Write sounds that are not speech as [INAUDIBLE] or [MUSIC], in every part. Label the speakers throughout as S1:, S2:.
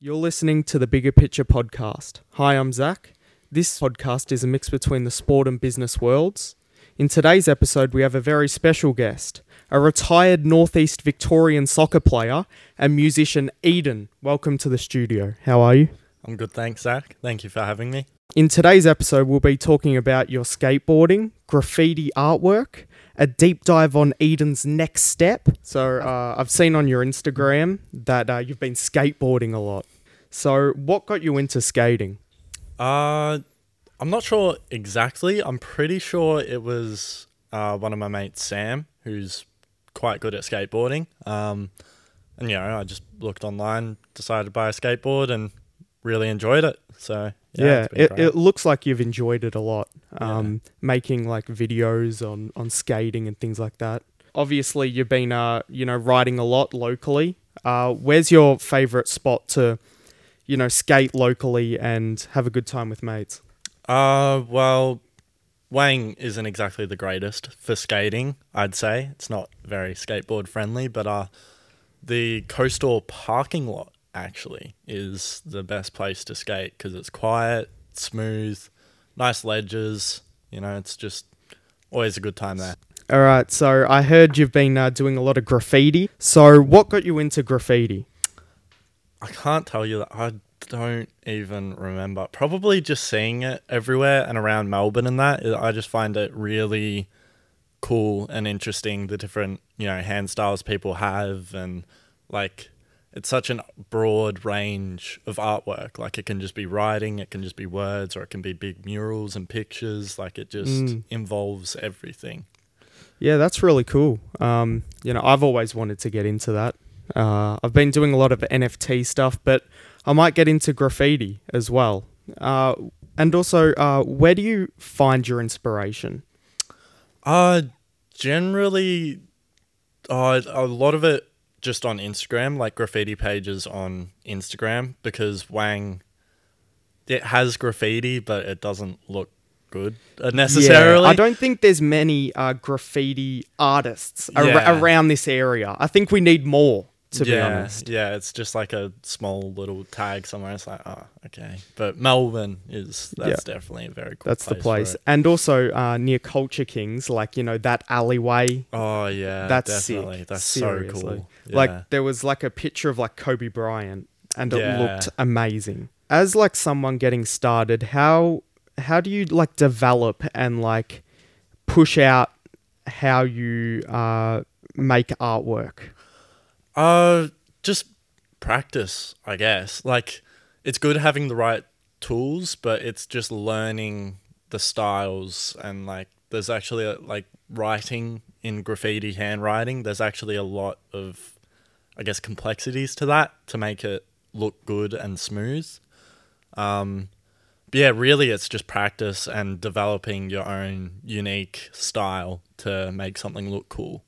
S1: You're listening to the Bigger Picture podcast. Hi, I'm Zach. This podcast is a mix between the sport and business worlds. In today's episode, we have a very special guest, a retired Northeast Victorian soccer player and musician Edan. Welcome to the studio. How are you?
S2: I'm good, thanks, Zach. Thank you for having me.
S1: In today's episode, we'll be talking about your skateboarding, graffiti artwork, a deep dive on Edan's next step. So, uh, I've seen on your Instagram that uh, you've been skateboarding a lot. So, what got you into skating?
S2: Uh, I'm not sure exactly. I'm pretty sure it was uh, one of my mates, Sam, who's quite good at skateboarding. Um, and you know, I just looked online, decided to buy a skateboard, and really enjoyed it. So yeah,
S1: Yeah,
S2: it's
S1: it, looks like you've enjoyed it a lot.
S2: Yeah.
S1: Um, Making like videos on, on skating and things like that. Obviously, you've been uh, you know riding a lot locally. Uh, where's your favorite spot to, you know, skate locally and have a good time with mates?
S2: Uh, well, Wang isn't exactly the greatest for skating. I'd say it's not very skateboard friendly, but uh, the coastal parking lot actually is the best place to skate because it's quiet, smooth, nice ledges. You know, it's just always a good time there.
S1: All right, so I heard you've been uh, doing a lot of graffiti. So, what got you into graffiti?
S2: I can't tell you that. I don't even remember. Probably just seeing it everywhere and around Melbourne and that. I just find it really cool and interesting the different, you know, hand styles people have and like it's such a broad range of artwork. Like it can just be writing, it can just be words, or it can be big murals and pictures. Like it just
S1: Mm.
S2: involves everything.
S1: Yeah, that's really cool. Um, you know, I've always wanted to get into that. Uh, I've been doing a lot of NFT stuff, but I might get into graffiti as well. Uh, and also, uh, where do you find your inspiration?
S2: Uh generally uh, a lot of it just on Instagram, like graffiti pages on Instagram because Wang it has graffiti but it doesn't look good necessarily.
S1: Yeah, I don't think there's many uh, graffiti artists ar-
S2: Yeah.
S1: around this area. I think we need more, to be
S2: yeah,
S1: honest.
S2: Yeah, it's just like a small little tag somewhere. It's like, oh, okay. But Melbourne is that's definitely a very cool
S1: That's the place. And also uh, near Culture Kings, like, you know, that alleyway
S2: Oh yeah,
S1: That's
S2: definitely.
S1: sick.
S2: That's
S1: Seriously.
S2: so cool. Yeah.
S1: Like there was like a picture of like Kobe Bryant and it
S2: Yeah.
S1: looked amazing. As like someone getting started, how how do you like develop and like push out how you uh make artwork?
S2: Uh, just practice, I guess. Like, it's good having the right tools, but it's just learning the styles and like. There's actually a, like writing in graffiti handwriting. There's actually a lot of, I guess, complexities to that to make it look good and smooth. Um, but yeah, really, it's just practice and developing your own unique style to make something look cool.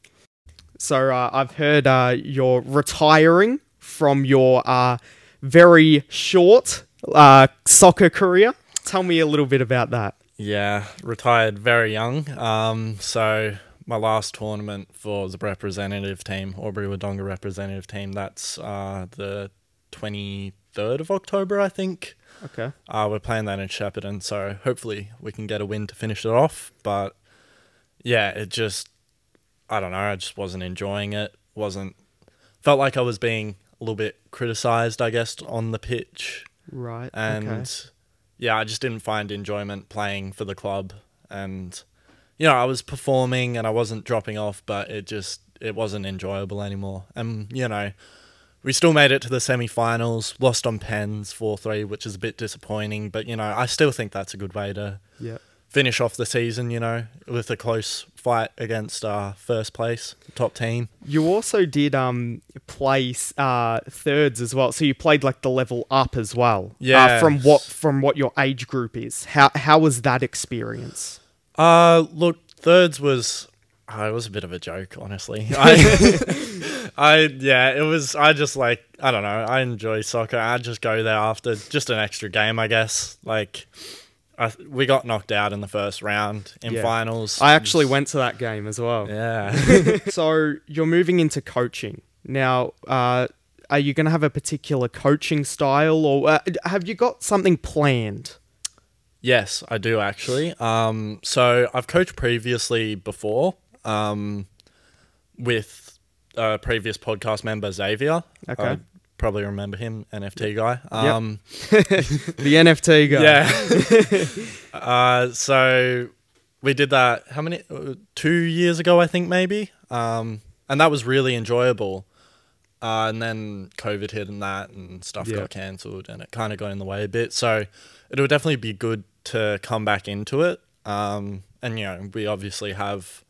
S1: So uh, I've heard uh, you're retiring from your uh, very short uh, soccer career. Tell me a little bit about that.
S2: Yeah, retired very young. Um, so my last tournament for the representative team, Albury Wodonga representative team, that's uh, the 23rd of October, I think.
S1: Okay.
S2: Uh, we're playing that in Shepparton, so hopefully we can get a win to finish it off. But yeah, it just, I don't know, I just wasn't enjoying it. Wasn't, felt like I was being a little bit criticized, I guess, on the pitch
S1: Right.
S2: and
S1: okay.
S2: yeah, I just didn't find enjoyment playing for the club, and you know, I was performing and I wasn't dropping off, but it just it wasn't enjoyable anymore. And you know, we still made it to the semi-finals, lost on pens four three, which is a bit disappointing, but you know, I still think that's a good way to
S1: Yeah.
S2: Finish off the season. You know, with a close fight against uh, first place top team.
S1: You also did um place uh thirds as well. So you played like the level up as well. Uh,
S2: Yeah.
S1: from what from what your age group is. How how was that experience?
S2: Uh, look, thirds was. Oh, it was a bit of a joke, honestly. [LAUGHS] I, I, yeah, it was. I just like, I don't know. I enjoy soccer. I just go there after just an extra game, I guess. Like, I, we got knocked out in the first round in
S1: Yeah.
S2: finals.
S1: I actually went to that game as well.
S2: Yeah. [LAUGHS]
S1: so you're moving into coaching now. Uh, are you going to have a particular coaching style, or uh, have you got something planned?
S2: Yes, I do actually. Um, so I've coached previously before um, with a previous podcast member Xavier.
S1: Okay.
S2: I probably remember him, NFT guy. Um, [LAUGHS]
S1: The NFT guy.
S2: Yeah. [LAUGHS] uh, so we did that. How many? uh, Two years ago, I think maybe. Um, and that was really enjoyable. Uh, and then COVID hit and that, and stuff got cancelled, and it kind of got in the way a bit. So it would definitely be good to come back into it. Um, and you know, we obviously have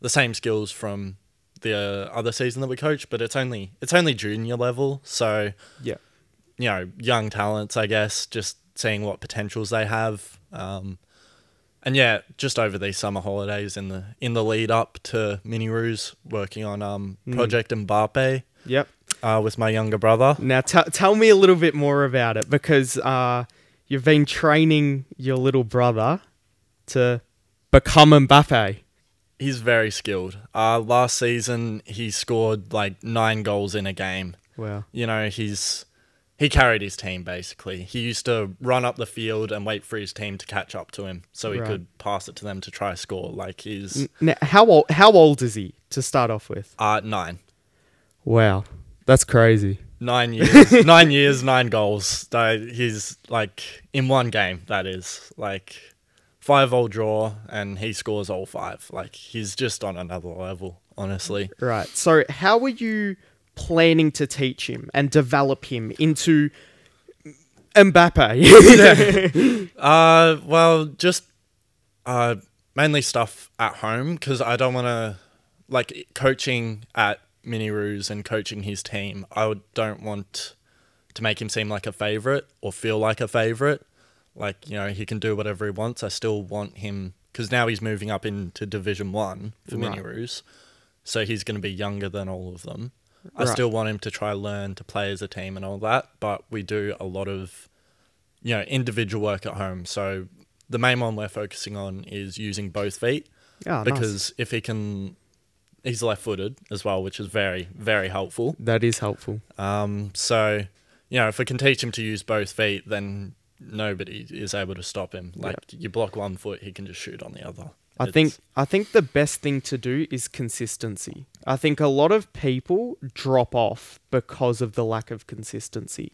S2: the same skills from the other season that we coached, but it's only it's only junior level. So
S1: Yeah.
S2: you know, young talents, I guess, just seeing what potentials they have. Um, and yeah, just over these summer holidays in the in the lead up to Mini Roos, working on um
S1: Mm.
S2: Project Mbappe
S1: Yep.
S2: uh, with my younger brother.
S1: Now, t- tell me a little bit more about it because uh, you've been training your little brother to become Mbappe.
S2: He's very skilled. Uh, last season he scored like nine goals in a game.
S1: Wow.
S2: You know, he's he carried his team basically. He used to run up the field and wait for his team to catch up to him so he
S1: Right.
S2: could pass it to them to try score. Like he's
S1: Now, how old? How old is he to start off with?
S2: uh nine.
S1: Wow, that's crazy.
S2: Nine years, [LAUGHS] nine years, nine goals. He's like in one game. That is like five all draw, and he scores all five. Like he's just on another level. Honestly,
S1: Right. So, how are you planning to teach him and develop him into Mbappe? [LAUGHS] [LAUGHS]
S2: uh, well, just uh, mainly stuff at home because I don't want to like coaching at Mini Roos and coaching his team. I don't want to make him seem like a favorite or feel like a favorite. Like you know, he can do whatever he wants. I still want him because now he's moving up into Division One for Mini
S1: Right.
S2: Roos, so he's going to be younger than all of them. I still want him to try learn to play as a team and all that, but we do a lot of you know individual work at home. So the main one we're focusing on is using both feet
S1: nice.
S2: because if he can, he's left-footed as well, which is very very helpful.
S1: that is helpful.
S2: Um, so, you know, if we can teach him to use both feet, then nobody is able to stop him. Like you block one foot, he can just shoot on the other.
S1: I
S2: It's-
S1: think I think the best thing to do is consistency. I think a lot of people drop off because of the lack of consistency.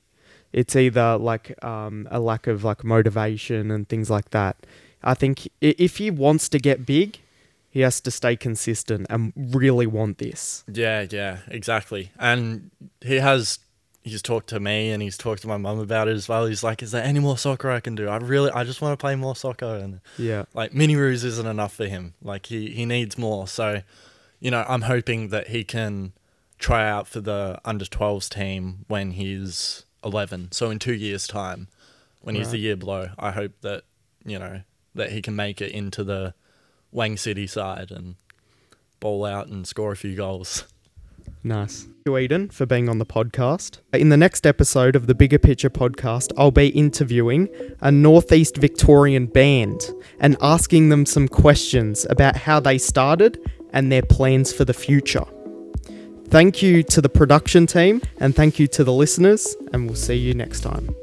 S1: It's either like um, a lack of like motivation and things like that. I think if he wants to get big, he has to stay consistent and really want this.
S2: Yeah, yeah, exactly. And he has he's talked to me and he's talked to my mum about it as well. He's like, "Is there any more soccer I can do? I really, I just want to play more soccer." And
S1: Yeah.
S2: like mini roos isn't enough for him. Like he he needs more. So, you know, I'm hoping that he can try out for the under 12s team when he's 11. So in 2 years time when he's
S1: Right.
S2: the year below, I hope that, you know, that he can make it into the Wang City side and ball out and score a few goals. [LAUGHS]
S1: Nice. You, Edan, for being on the podcast. In the next episode of the Bigger Picture podcast, I'll be interviewing a Northeast Victorian band and asking them some questions about how they started and their plans for the future. Thank you to the production team and thank you to the listeners, and we'll see you next time.